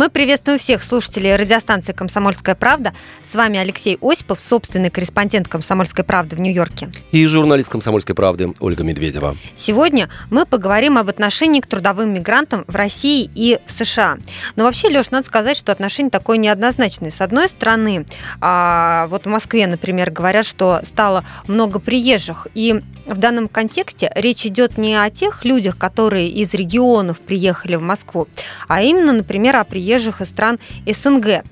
Мы приветствуем всех слушателей радиостанции «Комсомольская правда». С вами Алексей Осипов, собственный корреспондент «Комсомольской правды» в Нью-Йорке. И журналист «Комсомольской правды» Ольга Медведева. Сегодня мы поговорим об отношении к трудовым мигрантам в России и в США. Но вообще, Леш, надо сказать, что отношение такое неоднозначное. С одной стороны, а, вот в Москве, например, говорят, что стало много приезжих, и в данном контексте речь идет не о тех людях, которые из регионов приехали в Москву, а именно, например, о приезжих из стран СНГ.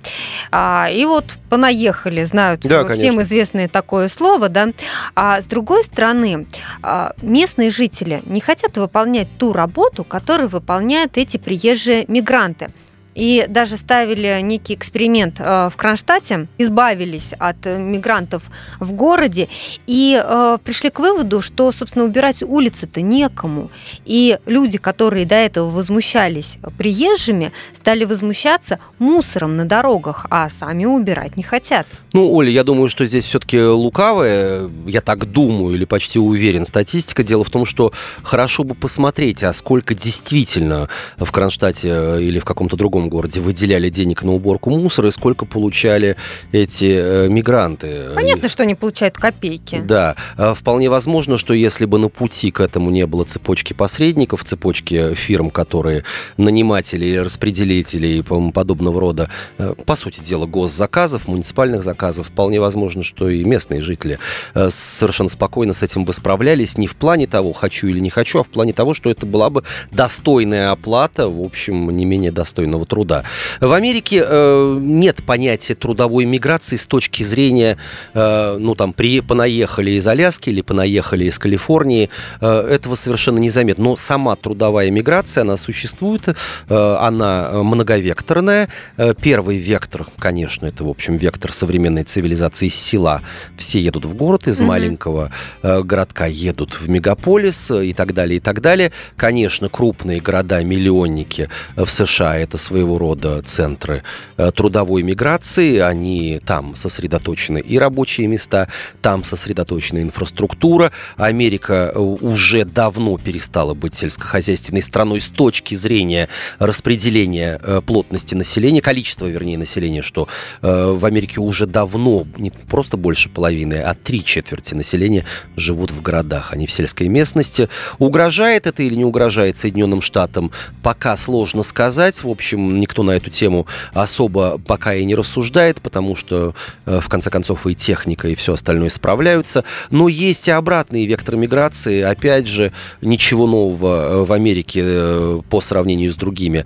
А, и вот понаехали, знают да, всем известное такое слово, да. А с другой стороны, а, местные жители не хотят выполнять ту работу, которую выполняют эти приезжие мигранты и даже ставили некий эксперимент э, в Кронштадте, избавились от мигрантов в городе и э, пришли к выводу, что, собственно, убирать улицы-то некому. И люди, которые до этого возмущались приезжими, стали возмущаться мусором на дорогах, а сами убирать не хотят. Ну, Оля, я думаю, что здесь все-таки лукавая, я так думаю или почти уверен, статистика. Дело в том, что хорошо бы посмотреть, а сколько действительно в Кронштадте э, или в каком-то другом городе выделяли денег на уборку мусора и сколько получали эти э, мигранты. Понятно, что они получают копейки. Да. А вполне возможно, что если бы на пути к этому не было цепочки посредников, цепочки фирм, которые наниматели распределители и подобного рода, э, по сути дела, госзаказов, муниципальных заказов, вполне возможно, что и местные жители э, совершенно спокойно с этим бы справлялись не в плане того, хочу или не хочу, а в плане того, что это была бы достойная оплата, в общем, не менее достойного труда. В Америке э, нет понятия трудовой миграции с точки зрения, э, ну там, при, понаехали из Аляски или понаехали из Калифорнии. Э, этого совершенно незаметно. Но сама трудовая миграция, она существует, э, она многовекторная. Э, первый вектор, конечно, это, в общем, вектор современной цивилизации из села. Все едут в город, из mm-hmm. маленького э, городка едут в мегаполис э, и так далее, и так далее. Конечно, крупные города-миллионники в США это своего своего рода центры э, трудовой миграции. Они там сосредоточены и рабочие места, там сосредоточена инфраструктура. Америка э, уже давно перестала быть сельскохозяйственной страной с точки зрения распределения э, плотности населения, количества, вернее, населения, что в Америке уже давно не просто больше половины, а три четверти населения живут в городах, а не в сельской местности. Угрожает это или не угрожает Соединенным Штатам, пока сложно сказать. В общем, никто на эту тему особо пока и не рассуждает, потому что, э, в конце концов, и техника, и все остальное справляются. Но есть и обратные векторы миграции. Опять же, ничего нового э, в Америке э, по сравнению с другими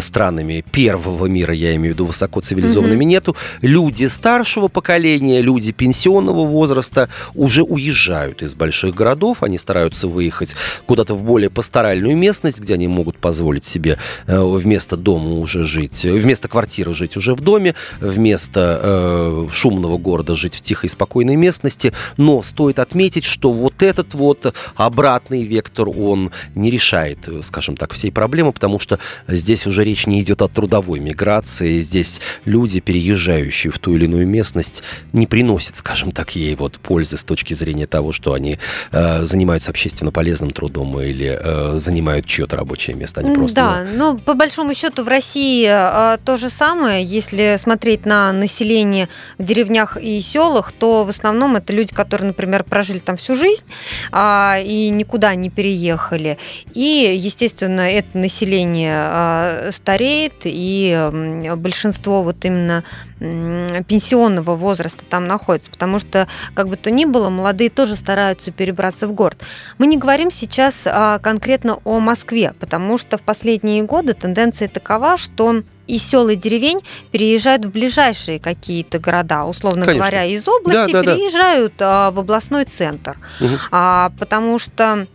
странами первого мира, я имею в виду высоко цивилизованными, mm-hmm. нету. Люди старшего поколения, люди пенсионного возраста уже уезжают из больших городов. Они стараются выехать куда-то в более пасторальную местность, где они могут позволить себе вместо дома уже жить, вместо квартиры жить уже в доме, вместо э, шумного города жить в тихой спокойной местности. Но стоит отметить, что вот этот вот обратный вектор, он не решает, скажем так, всей проблемы, потому что здесь уже речь не идет о трудовой миграции, здесь люди, переезжающие в ту или иную местность, не приносят, скажем так, ей вот пользы с точки зрения того, что они э, занимаются общественно полезным трудом или э, занимают чье-то рабочее место. Они просто, да, ну, по большому счету в России России а, то же самое. Если смотреть на население в деревнях и селах, то в основном это люди, которые, например, прожили там всю жизнь а, и никуда не переехали. И, естественно, это население а, стареет, и большинство вот именно пенсионного возраста там находится, потому что, как бы то ни было, молодые тоже стараются перебраться в город. Мы не говорим сейчас конкретно о Москве, потому что в последние годы тенденция такова, что из сел и деревень переезжают в ближайшие какие-то города, условно Конечно. говоря, из области да, да, переезжают да. в областной центр, угу. а, потому что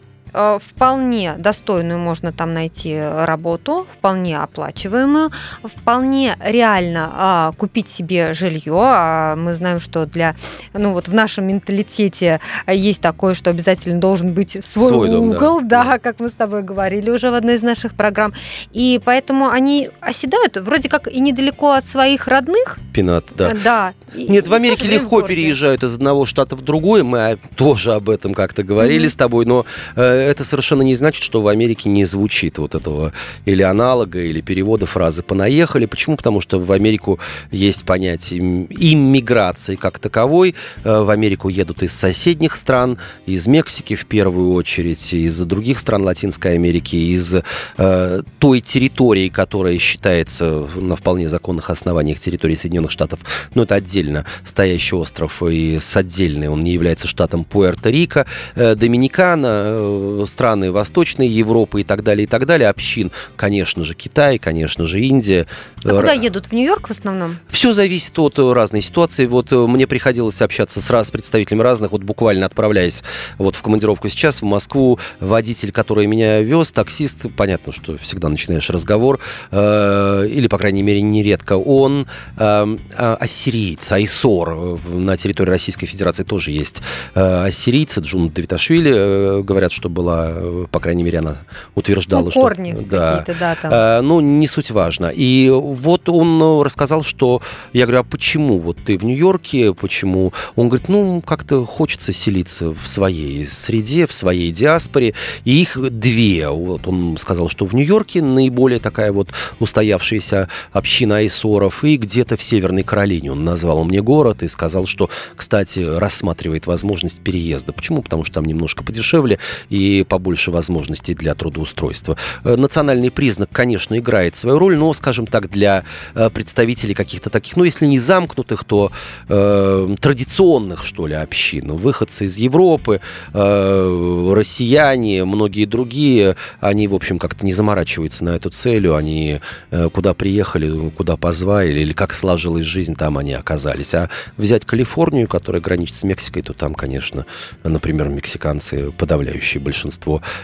вполне достойную можно там найти работу, вполне оплачиваемую, вполне реально а, купить себе жилье. А мы знаем, что для, ну вот в нашем менталитете есть такое, что обязательно должен быть свой, свой угол, дом, да. да, как мы с тобой говорили уже в одной из наших программ. И поэтому они оседают вроде как и недалеко от своих родных. Пинат, да. Да. Нет, в Америке легко переезжают из одного штата в другой. Мы тоже об этом как-то говорили mm-hmm. с тобой, но э, это совершенно не значит, что в Америке не звучит вот этого или аналога, или перевода фразы «понаехали». Почему? Потому что в Америку есть понятие иммиграции как таковой. Э, в Америку едут из соседних стран, из Мексики в первую очередь, из других стран Латинской Америки, из э, той территории, которая считается на вполне законных основаниях территории Соединенных Штатов. Но это отдельно стоящий остров и с отдельной, он не является штатом Пуэрто-Рико, э, Доминикана, страны Восточной Европы и так далее, и так далее, общин, конечно же, Китай, конечно же, Индия. А куда едут? В Нью-Йорк в основном? Все зависит от разной ситуации. Вот э, мне приходилось общаться с, раз, с представителями разных, вот буквально отправляясь вот в командировку сейчас в Москву, водитель, который меня вез, таксист, понятно, что всегда начинаешь разговор, э, или, по крайней мере, нередко, он э, ассирийц, айсор, на территории Российской Федерации тоже есть э, ассирийцы, Джун Давиташвили, э, говорят, что была, э, по крайней мере, она утверждала, ну, корни что... Да, да, там. Э, ну, не суть важно. И вот он рассказал, что... Я говорю, а почему вот ты в Нью-Йорке, почему? Он говорит, ну, как-то хочется селиться в своей среде, в своей диаспоре. И их две. Вот он сказал, что в Нью-Йорке наиболее такая вот устоявшаяся община айсоров, и где-то в Северной Каролине он назвал мне город и сказал, что, кстати, рассматривает возможность переезда. Почему? Потому что там немножко подешевле и побольше возможностей для трудоустройства. Э, национальный признак, конечно, играет свою роль, но, скажем так, для э, представителей каких-то таких, ну, если не замкнутых, то э, традиционных, что ли, общин, выходцы из Европы, э, россияне, многие другие, они, в общем, как-то не заморачиваются на эту цель, они э, куда приехали, куда позвали, или как сложилась жизнь, там они оказались. А взять Калифорнию, которая граничит с Мексикой, то там, конечно, например, мексиканцы подавляющее большинство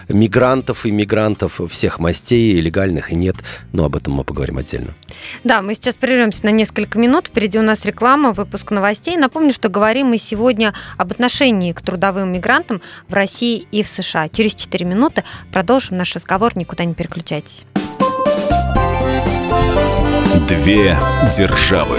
мигрантов и мигрантов всех мастей, легальных и нет, но об этом мы поговорим отдельно. Да, мы сейчас прервемся на несколько минут. Впереди у нас реклама, выпуск новостей. Напомню, что говорим мы сегодня об отношении к трудовым мигрантам в России и в США. Через 4 минуты продолжим наш разговор. Никуда не переключайтесь. Две державы.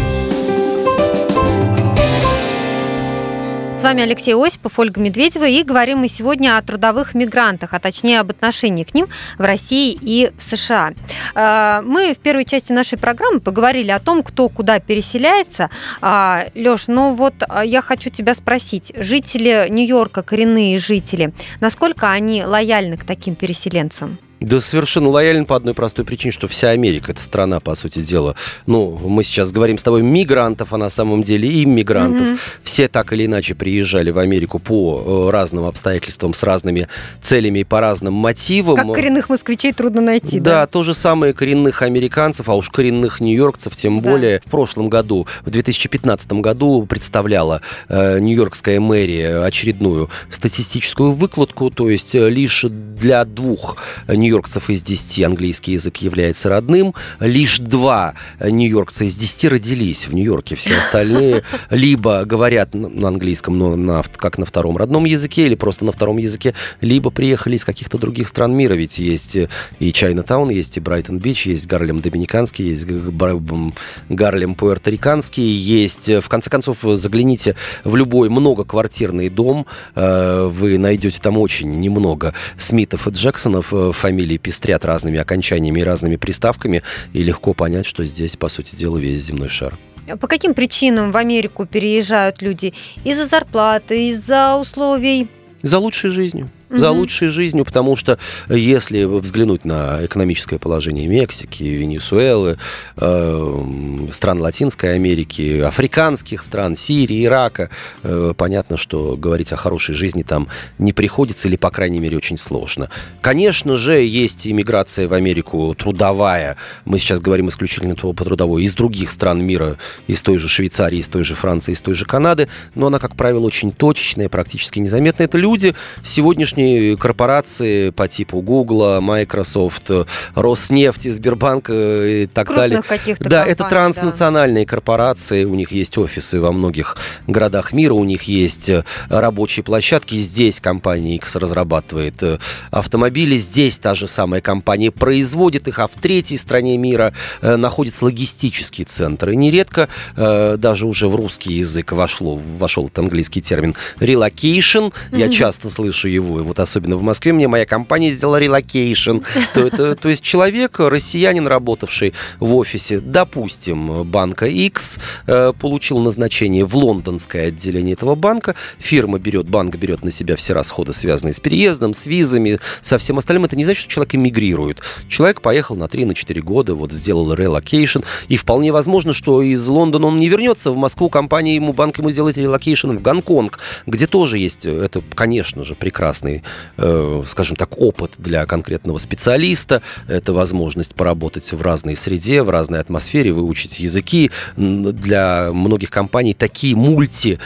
С вами Алексей Осипов, Ольга Медведева, и говорим мы сегодня о трудовых мигрантах, а точнее об отношении к ним в России и в США. Э, мы в первой части нашей программы поговорили о том, кто куда переселяется. А, Леш, ну вот а, я хочу тебя спросить, жители Нью-Йорка, коренные жители, насколько они лояльны к таким переселенцам? Да совершенно лоялен по одной простой причине, что вся Америка, это страна, по сути дела. Ну, мы сейчас говорим с тобой мигрантов, а на самом деле иммигрантов. Mm-hmm. Все так или иначе приезжали в Америку по э, разным обстоятельствам, с разными целями и по разным мотивам. Как коренных москвичей трудно найти, да? Да, то же самое коренных американцев, а уж коренных нью-йоркцев, тем да. более. В прошлом году, в 2015 году представляла э, нью-йоркская мэрия очередную статистическую выкладку, то есть э, лишь для двух нью нью-йоркцев из 10 английский язык является родным. Лишь два нью-йоркца из 10 родились в Нью-Йорке. Все остальные либо говорят на английском, но на, как на втором родном языке, или просто на втором языке, либо приехали из каких-то других стран мира. Ведь есть и Чайна-таун, есть и Брайтон-Бич, есть Гарлем Доминиканский, есть Гарлем Пуэрториканский, есть, в конце концов, загляните в любой многоквартирный дом, э, вы найдете там очень немного Смитов и Джексонов, э, фамилии пестрят разными окончаниями и разными приставками, и легко понять, что здесь, по сути дела, весь земной шар. По каким причинам в Америку переезжают люди? Из-за зарплаты, из-за условий? За лучшей жизнью за лучшей жизнью, потому что если взглянуть на экономическое положение Мексики, Венесуэлы, э, стран Латинской Америки, африканских стран, Сирии, Ирака, э, понятно, что говорить о хорошей жизни там не приходится или, по крайней мере, очень сложно. Конечно же, есть иммиграция в Америку трудовая. Мы сейчас говорим исключительно по трудовой из других стран мира, из той же Швейцарии, из той же Франции, из той же Канады, но она, как правило, очень точечная, практически незаметная. Это люди сегодняшние сегодняшние корпорации по типу Google, Microsoft, Роснефти, Сбербанк и так Крупных далее. каких-то да, компаний, это транснациональные да. корпорации, у них есть офисы во многих городах мира, у них есть э, рабочие площадки. Здесь компания X разрабатывает э, автомобили, здесь та же самая компания производит их, а в третьей стране мира э, находится логистический центр. И нередко даже уже в русский язык вошло, вошел этот английский термин relocation. Я часто слышу его вот особенно в Москве, мне моя компания сделала relocation. То, это, то есть человек, россиянин, работавший в офисе, допустим, банка X, э, получил назначение в лондонское отделение этого банка. Фирма берет, банк берет на себя все расходы, связанные с переездом, с визами, со всем остальным. Это не значит, что человек эмигрирует. Человек поехал на 3-4 года, вот сделал relocation, и вполне возможно, что из Лондона он не вернется в Москву, компания ему, банк ему сделает relocation в Гонконг, где тоже есть, это, конечно же, прекрасный э, скажем так, опыт для конкретного специалиста. Это возможность поработать в разной среде, в разной атмосфере, выучить языки. Для многих компаний такие мульти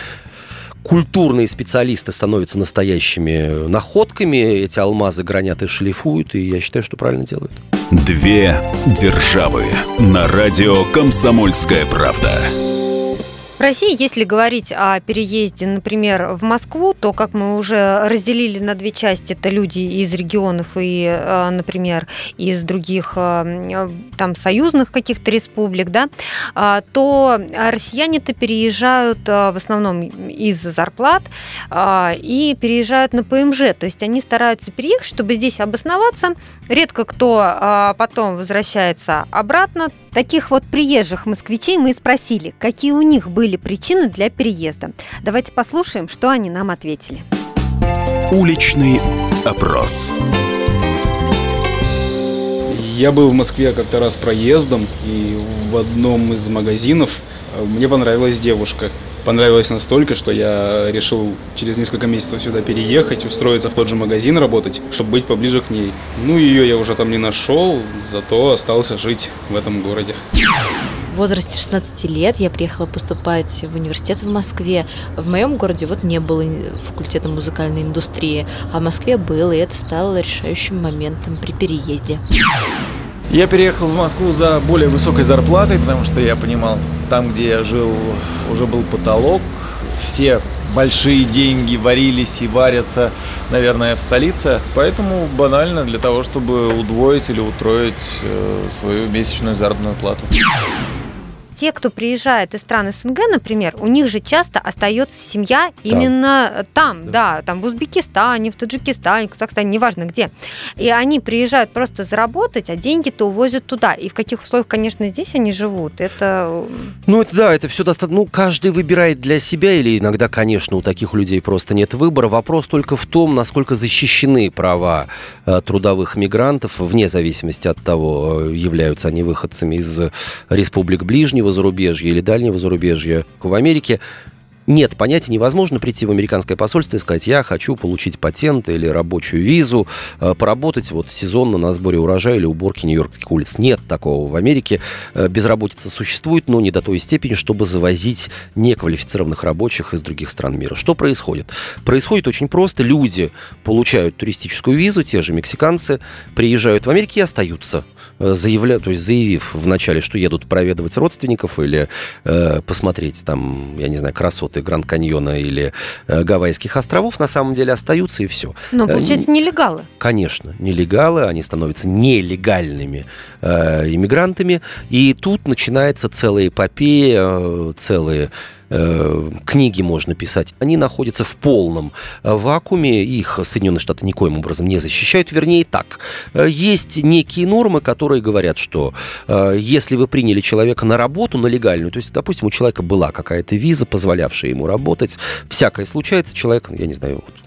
культурные специалисты становятся настоящими находками, эти алмазы гранят и шлифуют, и я считаю, что правильно делают. Две державы на радио «Комсомольская правда». В России, если говорить о переезде, например, в Москву, то, как мы уже разделили на две части, это люди из регионов и, э, например, из других э, там союзных каких-то республик, да, а, то россияне-то переезжают э, в основном из-за зарплат и переезжают на ПМЖ, то есть они стараются переехать, чтобы здесь обосноваться. Редко кто потом возвращается обратно, Таких вот приезжих москвичей мы и спросили, какие у них были причины для переезда. Давайте послушаем, что они нам ответили. Уличный опрос. Я был в Москве как-то раз проездом, и в одном из магазинов э, мне понравилась девушка понравилось настолько, что я решил через несколько месяцев сюда переехать, устроиться в тот же магазин работать, чтобы быть поближе к ней. Ну, ее я уже там не нашел, зато остался жить в этом городе. В возрасте 16 лет я приехала поступать в университет в Москве. В моем городе вот не было факультета музыкальной индустрии, а в Москве был, и это стало решающим моментом при переезде. Я переехал в Москву за более высокой зарплатой, потому что я понимал, там, где я жил, уже был потолок. Все большие деньги варились и варятся, наверное, в столице. Поэтому банально для того, чтобы удвоить или утроить э, свою месячную заработную плату те, кто приезжает из стран СНГ, например, у них же часто остается семья именно там, да. да, там в Узбекистане, в Таджикистане, Казахстане, неважно где. И они приезжают просто заработать, а деньги-то увозят туда. И в каких условиях, конечно, здесь они живут, это... Ну, это да, это все достаточно... Ну, каждый выбирает для себя, или иногда, конечно, у таких людей просто нет выбора. Вопрос только в том, насколько защищены права э, трудовых мигрантов, вне зависимости от того, э, являются они выходцами из республик ближнего ближнего зарубежья или дальнего зарубежья. В Америке нет понятия, невозможно прийти в американское посольство и сказать, я хочу получить патент или рабочую визу, э, поработать вот сезонно на сборе урожая или уборке нью-йоркских улиц. Нет такого в Америке. Э, безработица существует, но не до той степени, чтобы завозить неквалифицированных рабочих из других стран мира. Что происходит? Происходит очень просто. Люди получают туристическую визу, те же мексиканцы, приезжают в Америку и остаются Э, заявля... то есть заявив вначале, что едут проведывать родственников или э, посмотреть там, я не знаю, красоты Гранд Каньона или э, Гавайских островов, на самом деле остаются и все. Но, э, получается, нелегалы. Конечно, нелегалы, они становятся нелегальными э, иммигрантами, и тут начинается целая эпопея, э, целые Э, книги можно писать, они находятся в полном э, вакууме, их Соединенные Штаты никоим образом не защищают, вернее так. Э, есть некие нормы, которые говорят, что если вы приняли человека на работу, на легальную, то есть, допустим, у человека была какая-то виза, позволявшая ему работать, всякое случается, человек, я не знаю, вот,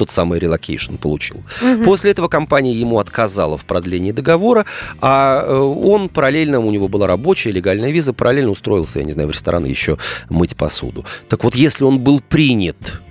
тот самый relocation получил. Угу. После этого компания ему отказала в продлении договора, а э, он параллельно, у него была рабочая легальная виза, параллельно устроился, я не знаю, в ресторан еще мыть посуду. Так вот, если он был принят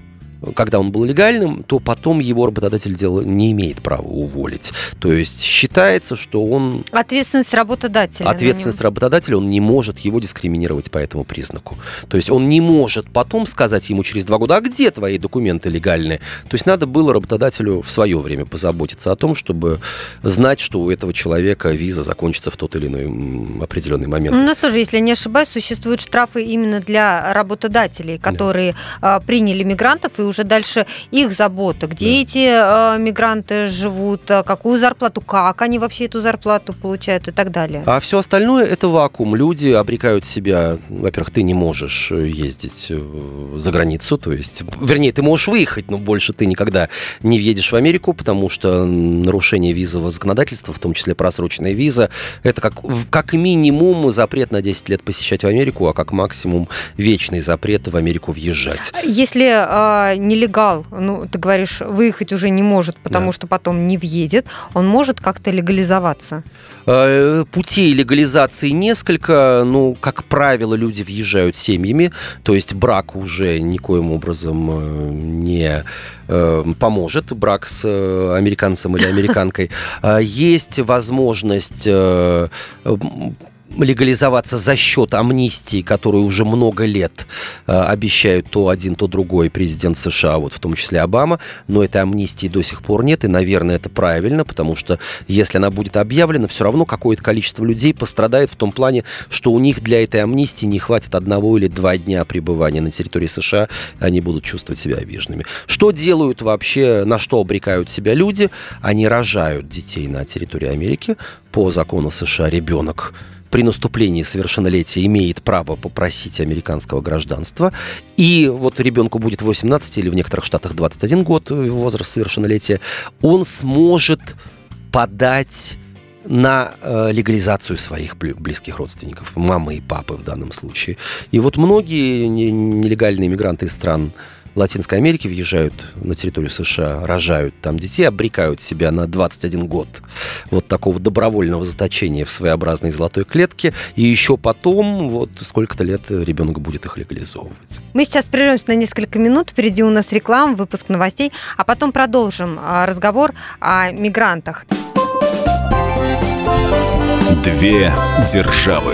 когда он был легальным, то потом его работодатель дел не имеет права уволить. То есть считается, что он... Ответственность работодателя. Ответственность работодателя, он не может его дискриминировать по этому признаку. То есть он не может потом сказать ему через два года, а где твои документы легальные? То есть надо было работодателю в свое время позаботиться о том, чтобы знать, что у этого человека виза закончится в тот или иной определенный момент. У нас тоже, если не ошибаюсь, существуют штрафы именно для работодателей, которые да. приняли мигрантов и уже дальше их забота, где да. эти э, мигранты живут, а какую зарплату, как они вообще эту зарплату получают и так далее. А все остальное это вакуум. Люди обрекают себя, во-первых, ты не можешь э, ездить э, за границу, то есть, вернее, ты можешь выехать, но больше ты никогда не въедешь в Америку, потому что нарушение визового законодательства, в том числе просроченная виза, это как, как минимум запрет на 10 лет посещать в Америку, а как максимум вечный запрет в Америку въезжать. Если э, нелегал, ну, ты говоришь, выехать уже не может, потому да. что потом не въедет, он может как-то легализоваться? Э, путей легализации несколько. Ну, как правило, люди въезжают семьями, то есть брак уже никоим образом э, не э, поможет, брак с американцем или американкой. Есть возможность легализоваться за счет амнистии, которую уже много лет э, обещают то один, то другой президент США, вот в том числе Обама, но этой амнистии до сих пор нет, и, наверное, это правильно, потому что если она будет объявлена, все равно какое-то количество людей пострадает в том плане, что у них для этой амнистии не хватит одного или два дня пребывания на территории США, они будут чувствовать себя обиженными. Что делают вообще, на что обрекают себя люди? Они рожают детей на территории Америки по закону США ребенок при наступлении совершеннолетия имеет право попросить американского гражданства. И вот ребенку будет 18 или в некоторых штатах 21 год возраст совершеннолетия, он сможет подать на э, легализацию своих близких родственников, мамы и папы в данном случае. И вот многие нелегальные мигранты из стран Латинской Америки въезжают на территорию США, рожают там детей, обрекают себя на 21 год вот такого добровольного заточения в своеобразной золотой клетке, и еще потом вот сколько-то лет ребенок будет их легализовывать. Мы сейчас прервемся на несколько минут, впереди у нас реклама, выпуск новостей, а потом продолжим а, разговор о мигрантах. Две державы.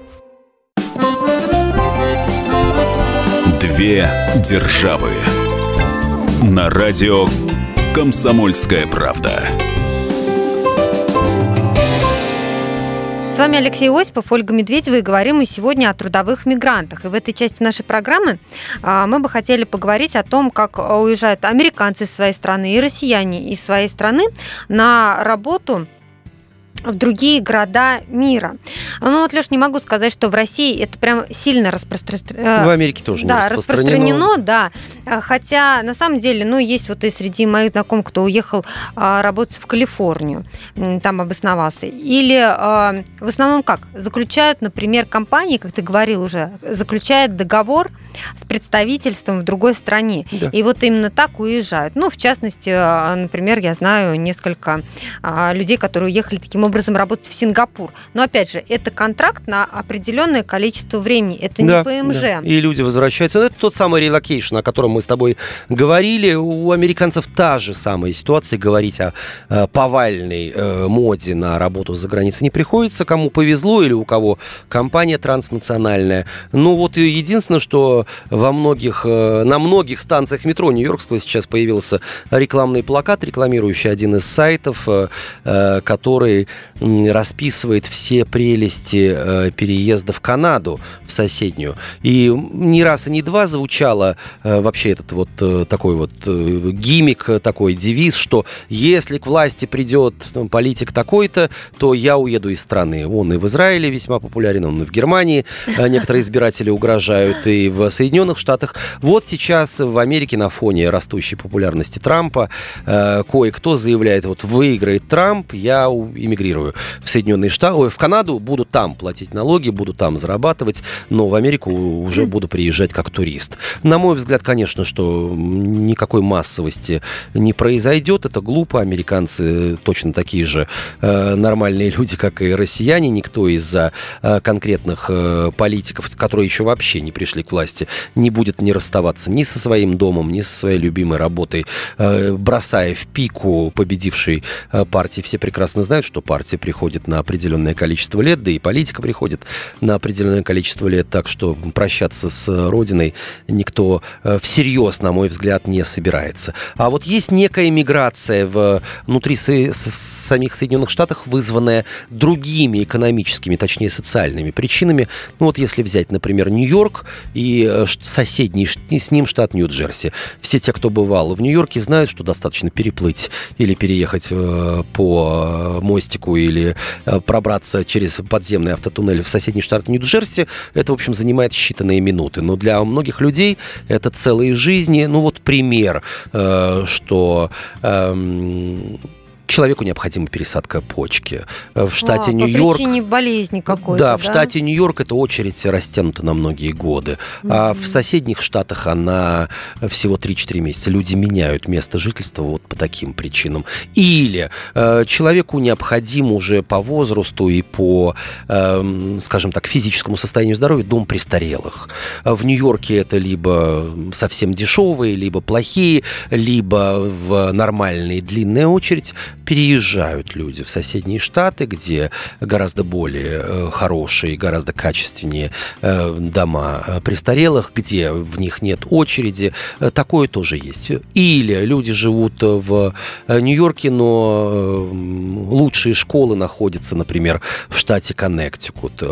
Две державы. На радио «Комсомольская правда». С вами Алексей Осипов, Ольга Медведева, и говорим мы сегодня о трудовых мигрантах. И в этой части нашей программы а, мы бы хотели поговорить о том, как уезжают американцы из своей страны и россияне из своей страны на работу в другие города мира. Ну вот, Леш, не могу сказать, что в России это прям сильно распространено. В Америке тоже да, не распространено. распространено, да. Хотя, на самом деле, ну, есть вот и среди моих знакомых, кто уехал а, работать в Калифорнию, там обосновался. Или а, в основном как? Заключают, например, компании, как ты говорил уже, заключают договор с представительством в другой стране. Да. И вот именно так уезжают. Ну, в частности, а, например, я знаю несколько а, людей, которые уехали таким образом работать в Сингапур. Но опять же, это контракт на определенное количество времени. Это Да, не ПМЖ. да. И люди возвращаются. Ну, это тот самый relocation, о котором мы с тобой говорили. У американцев та же самая ситуация. Говорить о э, повальной э, моде на работу за границей не приходится. Кому повезло или у кого компания транснациональная. Ну вот и единственное, что во многих, э, на многих станциях метро Нью-Йоркского сейчас появился рекламный плакат, рекламирующий один из сайтов, э, э, который расписывает все прелести переезда в Канаду, в соседнюю. И ни раз и не два звучало вообще этот вот такой вот гиммик, э, такой девиз, что если к власти придет там, политик такой-то, то я уеду из страны. Он и в Израиле весьма популярен, он и в Германии. Некоторые избиратели угрожают и в Соединенных Штатах. Вот сейчас в Америке на фоне растущей популярности Трампа э, кое-кто заявляет, вот выиграет Трамп, я эмигрирую в Соединенные Штаты, в Канаду, буду там платить налоги, буду там зарабатывать, но в Америку уже буду приезжать как турист. На мой взгляд, конечно, что никакой массовости не произойдет, это глупо, американцы точно такие же э, нормальные люди, как и россияне, никто из-за э, конкретных э, политиков, которые еще вообще не пришли к власти, не будет не расставаться ни со своим домом, ни со своей любимой работой, э, бросая в пику победившей э, партии. Все прекрасно знают, что партия приходит на определенное количество лет, да и политика приходит на определенное количество лет, так что прощаться с Родиной никто э, всерьез, на мой взгляд, не собирается. А вот есть некая миграция в, внутри самих Соединенных Штатов, вызванная другими экономическими, точнее социальными причинами. Ну вот если взять, например, Нью-Йорк и соседний ш- с ним штат Нью-Джерси. Все те, кто бывал в Нью-Йорке, знают, что достаточно переплыть или переехать э, по э, мостику или э, пробраться через подземный автотуннель в соседний штат Нью-Джерси. Это, в общем, занимает считанные минуты. Но для многих людей это целые жизни. Ну вот пример, э, что эм, человеку необходима пересадка почки. Э, В штате А, Нью-Йорк... По причине болезни какой-то, Да, в штате Нью-Йорк эта очередь растянута на многие годы. А в соседних штатах она всего 3-4 месяца. Люди меняют место жительства вот по таким причинам. Или э, человеку необходим уже по возрасту и по, эм, скажем так, физическому состоянию здоровья дом престарелых. А В Нью-Йорке это либо совсем дешевые, либо плохие, либо в нормальной длинная очередь переезжают люди в соседние штаты, где гораздо более э, хорошие, гораздо качественнее э, дома э, престарелых, где в них нет очереди. Такое тоже есть. Или люди живут в Нью-Йорке, но лучшие школы находятся, например, в штате Коннектикут.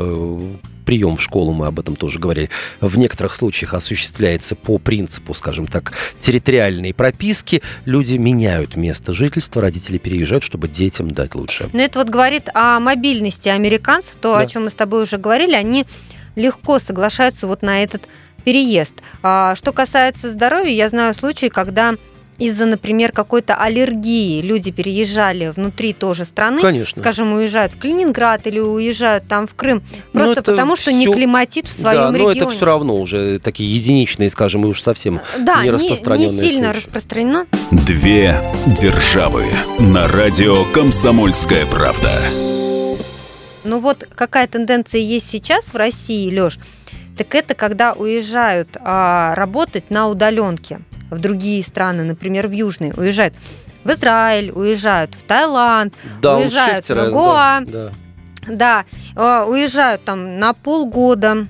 Прием в школу, мы об этом тоже говорили, в некоторых случаях осуществляется по принципу, скажем так, территориальной прописки. Люди меняют место жительства, родители переезжают, чтобы детям дать лучше. Но это вот говорит о мобильности американцев, то, Да. о чем мы с тобой уже говорили, они легко соглашаются вот на этот переезд. А, что касается здоровья, я знаю случаи, когда из-за, например, какой-то аллергии люди переезжали внутри тоже страны, Конечно. скажем, уезжают в Калининград или уезжают там в Крым, Ну, просто это потому, что не всё- климатит в своем да, но регионе. это все равно уже такие единичные, скажем, и уж совсем Да, не не, распространенные не сильно случаи. распространено. Две державы на радио «Комсомольская правда». Ну вот какая тенденция есть сейчас в России, Лёш, так это когда уезжают а, работать на удаленке в другие страны, например, в Южные, уезжают в Израиль, уезжают в Таиланд, уезжают дауншифтеры, на Гоа. да, да. да, а, уезжают там на полгода.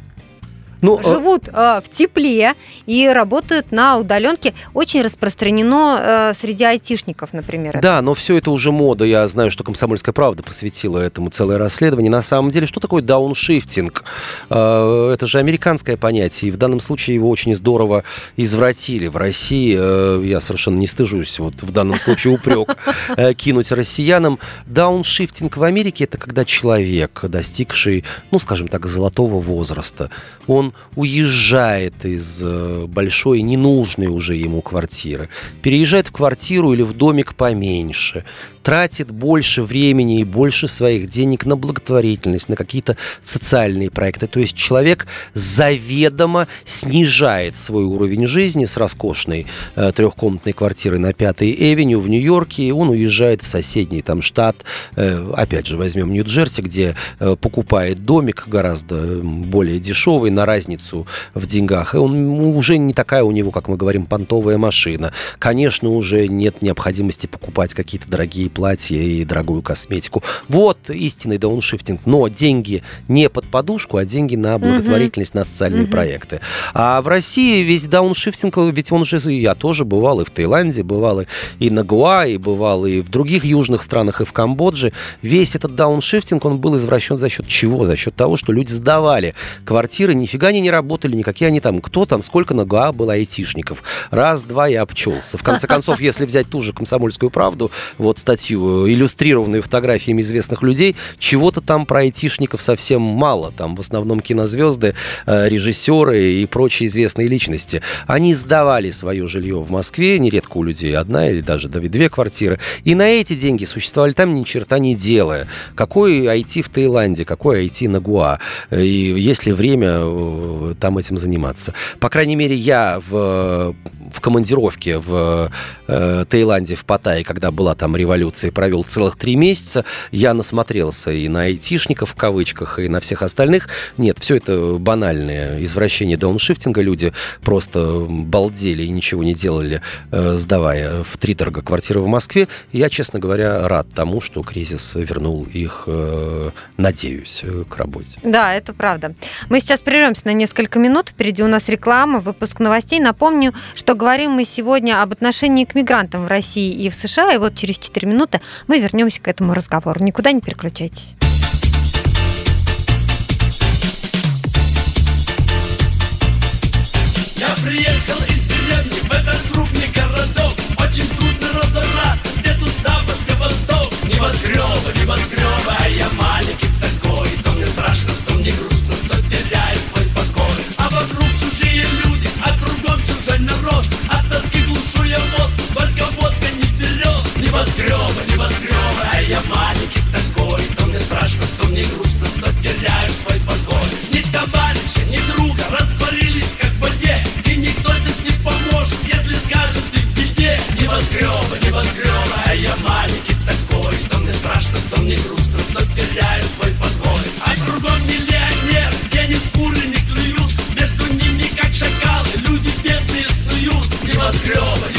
Ну, живут э, в тепле и работают на удаленке. Очень распространено э, среди айтишников, например. Да, но все это уже мода. Я знаю, что «Комсомольская правда» посвятила этому целое расследование. На самом деле, что такое дауншифтинг? Э, это же американское понятие, и в данном случае его очень здорово извратили. В России, э, я совершенно не стыжусь, вот в данном случае упрек э, кинуть россиянам. Дауншифтинг в Америке – это когда человек, достигший, ну, скажем так, золотого возраста, он уезжает из э, большой, ненужной уже ему квартиры, переезжает в квартиру или в домик поменьше, тратит больше времени и больше своих денег на благотворительность, на какие-то социальные проекты. То есть человек заведомо снижает свой уровень жизни с роскошной э, трехкомнатной квартиры на Пятой Эвеню в Нью-Йорке, и он уезжает в соседний там штат, э, опять же, возьмем Нью-Джерси, где э, покупает домик гораздо более дешевый на разницу в деньгах. И он уже не такая у него, как мы говорим, понтовая машина. Конечно, уже нет необходимости покупать какие-то дорогие платья и дорогую косметику. Вот истинный дауншифтинг. Но деньги не под подушку, а деньги на благотворительность, на социальные проекты. А в России весь дауншифтинг, ведь он же, я тоже бывал и в Таиланде, бывал и на Гуа, и бывал и в других южных странах, и в Камбодже. Весь этот дауншифтинг, он был извращен за счет чего? За счет того, что люди сдавали квартиры, нифига они не работали, никакие они там, кто там, сколько на Гуа было айтишников. Раз, два, я обчелся. В конце концов, если взять ту же «Комсомольскую правду», вот статью, иллюстрированную фотографиями известных людей, чего-то там про айтишников совсем мало. Там в основном кинозвезды, э, режиссеры и прочие известные личности. Они сдавали свое жилье в Москве, нередко у людей одна или даже две квартиры, и на эти деньги существовали там ни черта не делая. Какой IT в Таиланде, какой IT на Гуа, и есть ли время э, там этим заниматься. По крайней мере, я в в командировке в э, Таиланде, в Паттайе, когда была там революция, провел целых три месяца. Я насмотрелся и на айтишников в кавычках, и на всех остальных. Нет, все это банальное извращение дауншифтинга. Люди просто балдели и ничего не делали, э, сдавая в три торга квартиры в Москве. Я, честно говоря, рад тому, что кризис вернул их, э, надеюсь, к работе. Да, это правда. Мы сейчас прервемся на несколько минут. Впереди у нас реклама, выпуск новостей. Напомню, что говорим мы сегодня об отношении к мигрантам в России и в США. И вот через 4 минуты мы вернемся к этому разговору. Никуда не переключайтесь. Я приехал из деревни в этот крупный городок. Очень трудно разобраться, где тут запад, где восток. Небоскребы, небоскребы, а я маленький такой. То мне страшно, то мне грустно, то теряю свой покой. А вокруг чужие люди, а кругом чужой народ я маленький такой То мне страшно, то мне грустно, то теряю свой покой. Ни товарища, ни друга растворились как в воде И никто здесь не поможет, если скажет ты в беде. Небоскребы, небоскребы, а я маленький такой То мне страшно, то мне грустно, то теряю свой покой. А кругом миллионер, денег куры не клюют Между ними как шакалы, люди бедные снуют. Небоскребы,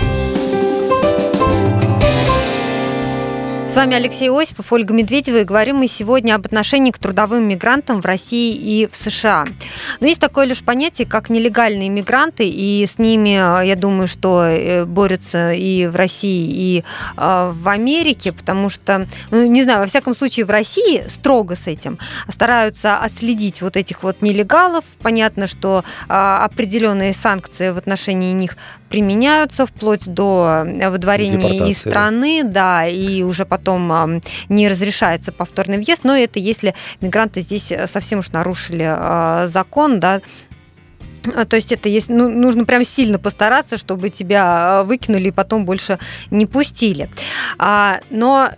С вами Алексей Осипов, Ольга Медведева, и говорим мы сегодня об отношении к трудовым мигрантам в России и в США. Но есть такое лишь понятие, как нелегальные мигранты, и с ними, я думаю, что э, борются и в России, и э, в Америке, потому что, ну, не знаю, во всяком случае, в России строго с этим стараются отследить вот этих вот нелегалов. Понятно, что э, определенные санкции в отношении них применяются вплоть до выдворения из страны, да, и уже потом ам, не разрешается повторный въезд, но это если мигранты здесь э, совсем уж нарушили а, закон, да, а, то есть это есть, ну, нужно прям сильно постараться, чтобы тебя а, выкинули и потом больше не пустили. А, но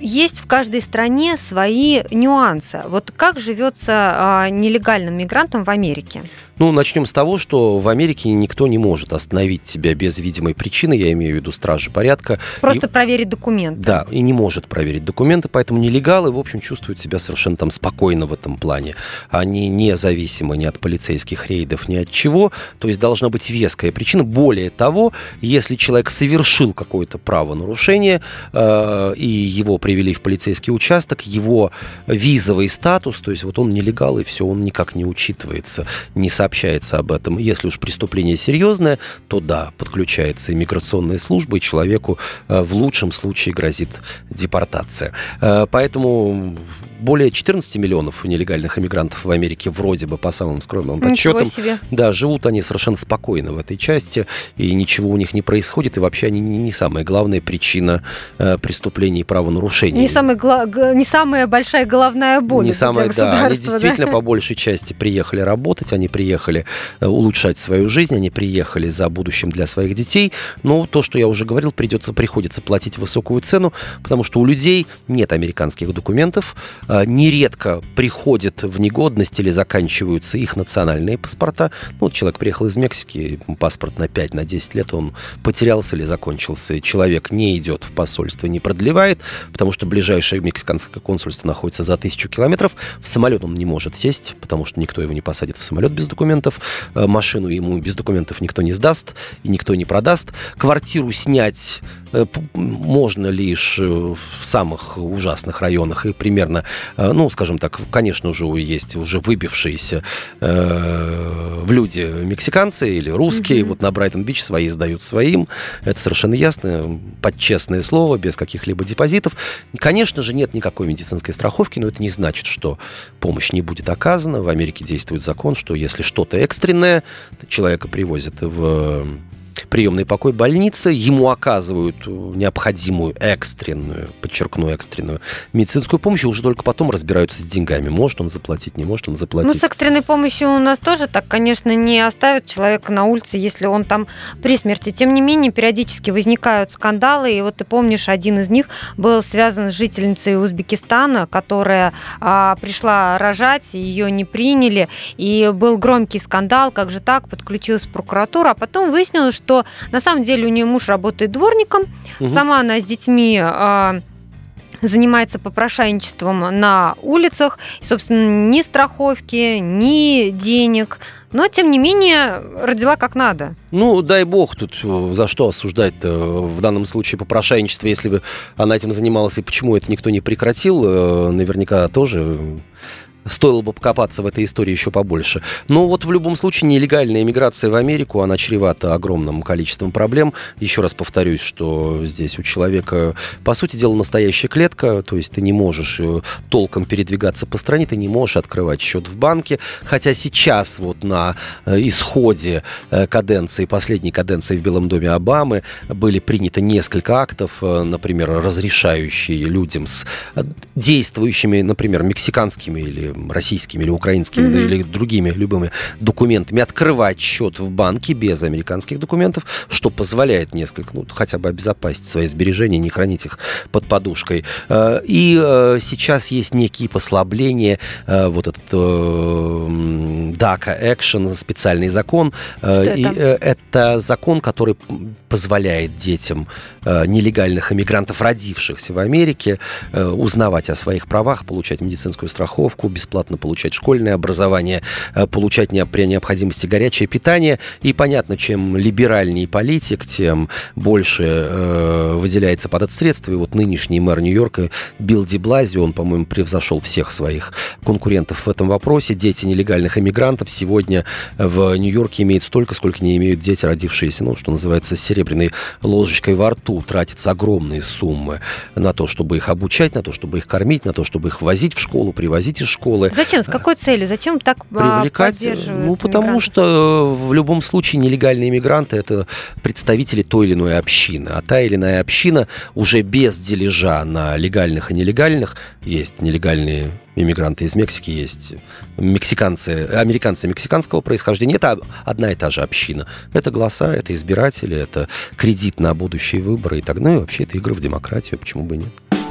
есть в каждой стране свои нюансы. Вот как живется а, нелегальным мигрантам в Америке? Ну, начнем с того, что в Америке никто не может остановить тебя без видимой причины, я имею в виду стражи порядка. Просто И- проверить документы. Да, и не может проверить документы, поэтому нелегалы, в общем, чувствуют себя совершенно там спокойно в этом плане. Они независимы ни от полицейских рейдов, ни от чего. То есть должна быть веская причина. Более того, если человек совершил какое-то правонарушение, э, и его привели в полицейский участок, его визовый статус, то есть вот он нелегал, и все, он никак не учитывается, не сообщается об этом. Если уж преступление серьезное, то да, подключается иммиграционная служба, и человеку э, в лучшем случае грозит депортация. Э, Поэтому более 14 миллионов нелегальных иммигрантов в Америке вроде бы по самым скромным подсчетам. себе. Да, живут они совершенно спокойно в этой части, и ничего у них не происходит, и вообще они не, не самая главная причина э, преступлений и правонарушений. Не, самый гла- не самая большая головная боль Не самое, да, они государства, да? действительно по большей части приехали работать, они приехали э, улучшать свою жизнь, они приехали за будущим для своих детей. Но то, что я уже говорил, придется, приходится платить высокую цену, потому что у людей нет американских документов, э, нередко приходят в негодность или заканчиваются их национальные паспорта. Ну, вот человек приехал из Мексики, паспорт на 5, на 10 лет, он потерялся или закончился. Человек не идет в посольство, не продлевает, потому что ближайшее мексиканское консульство находится за тысячу километров. В самолет он не может сесть, потому что никто его не посадит в самолет без документов. Э, Машину ему без документов никто не сдаст и никто не продаст. Квартиру снять э, можно лишь э, в самых ужасных районах и примерно, э, ну, скажем так, конечно, уже есть уже выбившиеся э, в люди мексиканцы или русские, вот на Брайтон-Бич свои сдают своим, это совершенно ясно, под честное слово, без каких-либо депозитов. Конечно же, нет никакой медицинской страховки, но это не значит, что помощь не будет оказана. В Америке действует закон, что если что-то экстренное, человека привозят в приемный покой больницы, ему оказывают э, необходимую экстренную, подчеркну, экстренную медицинскую помощь, и уже только потом разбираются с деньгами. Может он заплатить, не может он Ну, заплатить. с экстренной помощью у нас тоже так, конечно, не оставят человека на улице, если он там при смерти. Тем не менее, периодически возникают скандалы, и вот ты помнишь, один из них был связан с жительницей Узбекистана, которая а, пришла рожать, ее не приняли, и был громкий скандал, как же так, подключилась прокуратура, а потом выяснилось, что на самом деле у нее муж работает дворником, Мгм. сама она с детьми а, занимается попрошайничеством на улицах, и, собственно, ни страховки, ни денег, но, тем не менее, родила как надо. Ну, дай бог, тут э, за что осуждать-то в данном случае попрошайничество, если бы она этим занималась, и почему это никто не прекратил, э, наверняка тоже стоило бы покопаться в этой истории еще побольше. Но вот в любом случае нелегальная иммиграция в Америку, она чревата огромным количеством проблем. Еще раз повторюсь, что здесь у человека, по сути дела, настоящая клетка, то есть ты не можешь э, толком передвигаться по стране, ты не можешь открывать счет в банке, хотя сейчас вот на э, исходе э, каденции, последней каденции в Белом доме Обамы были приняты несколько актов, например, разрешающие людям с действующими, например, мексиканскими или российскими или украинскими mm-hmm. или другими любыми документами открывать счет в банке без американских документов, что позволяет несколько, ну, хотя бы обезопасить свои сбережения, не хранить их под подушкой. Э, и э, сейчас есть некие послабления, э, вот этот DACA Action, специальный закон. Что и это? это закон, который позволяет детям нелегальных иммигрантов, родившихся в Америке, узнавать о своих правах, получать медицинскую страховку, бесплатно получать школьное образование, э, получать при необходимости горячее питание. И понятно, чем либеральнее политик, тем больше э, выделяется под это средства. И вот нынешний мэр Нью-Йорка Билл Ди Блази, он, по-моему, превзошел всех своих конкурентов в этом вопросе. Дети нелегальных иммигрантов сегодня в Нью-Йорке имеют столько, сколько не имеют дети, родившиеся, ну, что называется, с серебряной ложечкой во рту. Тратятся огромные суммы на то, чтобы их обучать, на то, чтобы их кормить, на то, чтобы их возить в школу, привозить из школы школы. Зачем? С какой целью? Зачем так а, привлекать? поддерживают Ну, потому мигрантов? что в любом случае нелегальные иммигранты это представители той или иной общины. А та или иная община уже без дележа на легальных и нелегальных есть нелегальные иммигранты из Мексики есть, мексиканцы, американцы мексиканского происхождения. Это одна и та же община. Это голоса, это избиратели, это кредит на будущие выборы и так. Ну и вообще это игры в демократию, почему бы и нет.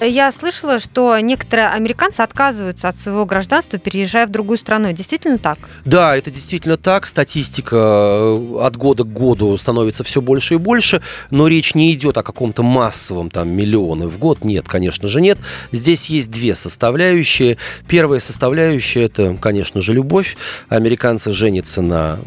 Я слышала, что некоторые американцы отказываются от своего гражданства, переезжая в другую страну. Действительно так? Да, это действительно так. Статистика э, от года к году становится все больше и больше, но речь не идет о каком-то массовом там миллионы в год. Нет, конечно же нет. Здесь есть две составляющие. Первая составляющая это, конечно же, любовь. Американцы женятся на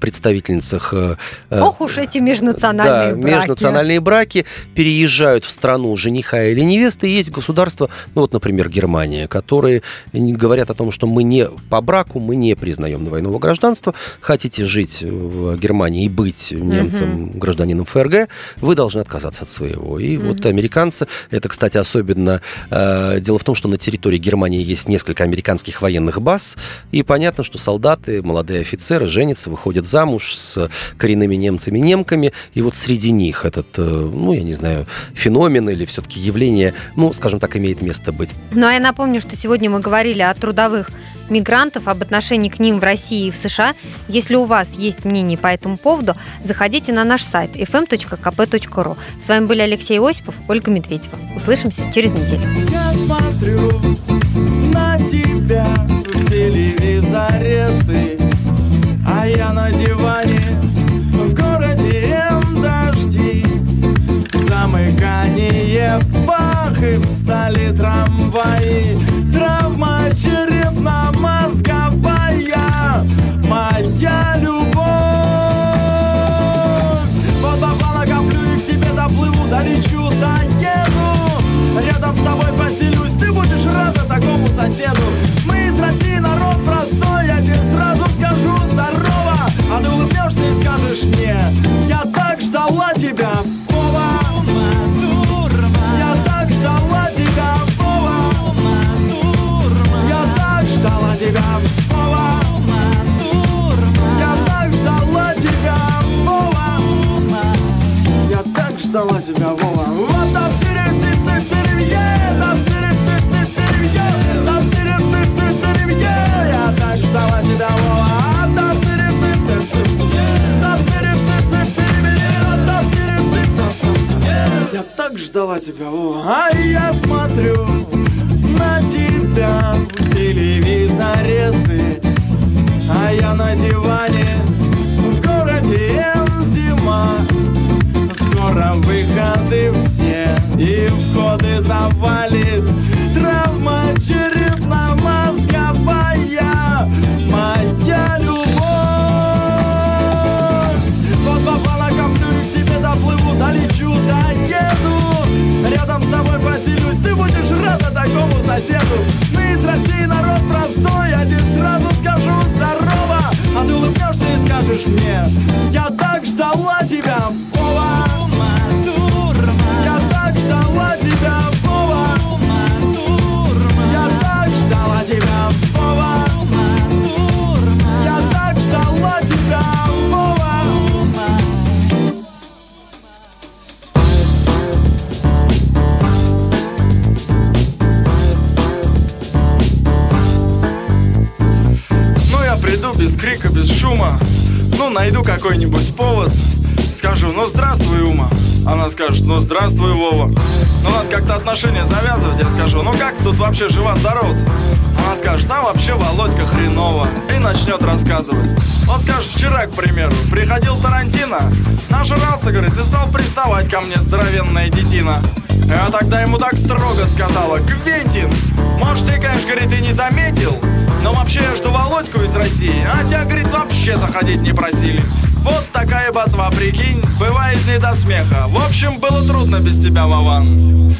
представительницах. Э, э, Ох уж эти межнациональные да, браки. Межнациональные браки переезжают в страну жениха или невесты есть государства, ну вот, например, Германия, которые говорят о том, что мы не по браку, мы не признаем двойного гражданства. Хотите жить в Германии и быть немцем, угу. гражданином ФРГ, вы должны отказаться от своего. И угу. вот американцы, это, кстати, особенно э, дело в том, что на территории Германии есть несколько американских военных баз, и понятно, что солдаты, молодые офицеры женятся, выходят замуж с коренными немцами-немками, и вот среди них этот, э, ну, я не знаю, феномен или все-таки явление ну, скажем так, имеет место быть. Ну, а я напомню, что сегодня мы говорили о трудовых мигрантов, об отношении к ним в России и в США. Если у вас есть мнение по этому поводу, заходите на наш сайт fm.kp.ru. С вами были Алексей Осипов, Ольга Медведева. Услышимся через неделю. Я смотрю на тебя в телевизоре ты, а я на диване Замыкание бах и встали трамваи тебя Вова Вот там я так ждала тебя, Вова Я так ждала тебя, Вова А я смотрю на тебя в телевизоре ты А я на диване в городе зима скоро выходы все и входы завалит. Травма черепно-мозговая, моя любовь. Вот попала камню и к тебе доплыву, долечу, доеду. Рядом с тобой поселюсь, ты будешь рада такому соседу. Мы из России народ простой, один сразу скажу здорово. А ты улыбнешься и скажешь мне, я какой-нибудь повод. Скажу, ну здравствуй, Ума Она скажет, ну здравствуй, Вова Ну, надо как-то отношения завязывать Я скажу, ну как тут вообще жива-здоров она скажет, там вообще Володька хреново И начнет рассказывать. Он скажет, вчера, к примеру, приходил Тарантино Нажрался, говорит, и стал приставать ко мне здоровенная детина Я тогда ему так строго сказала Квентин, может ты, конечно, говорит, и не заметил Но вообще я жду Володьку из России А тебя, говорит, вообще заходить не просили. Вот такая ботва, прикинь, бывает не до смеха. В общем, было трудно без тебя, Вован.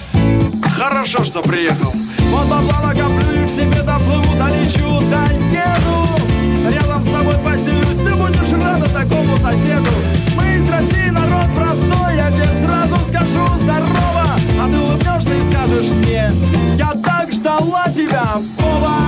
Хорошо, что приехал. Вот бабла накоплю и к тебе доплыву, долечу, да еду. Рядом с тобой поселюсь, ты будешь рада такому соседу. Мы из России, народ простой, я тебе сразу скажу здорово. А ты улыбнешься и скажешь мне Я так ждала тебя, Вова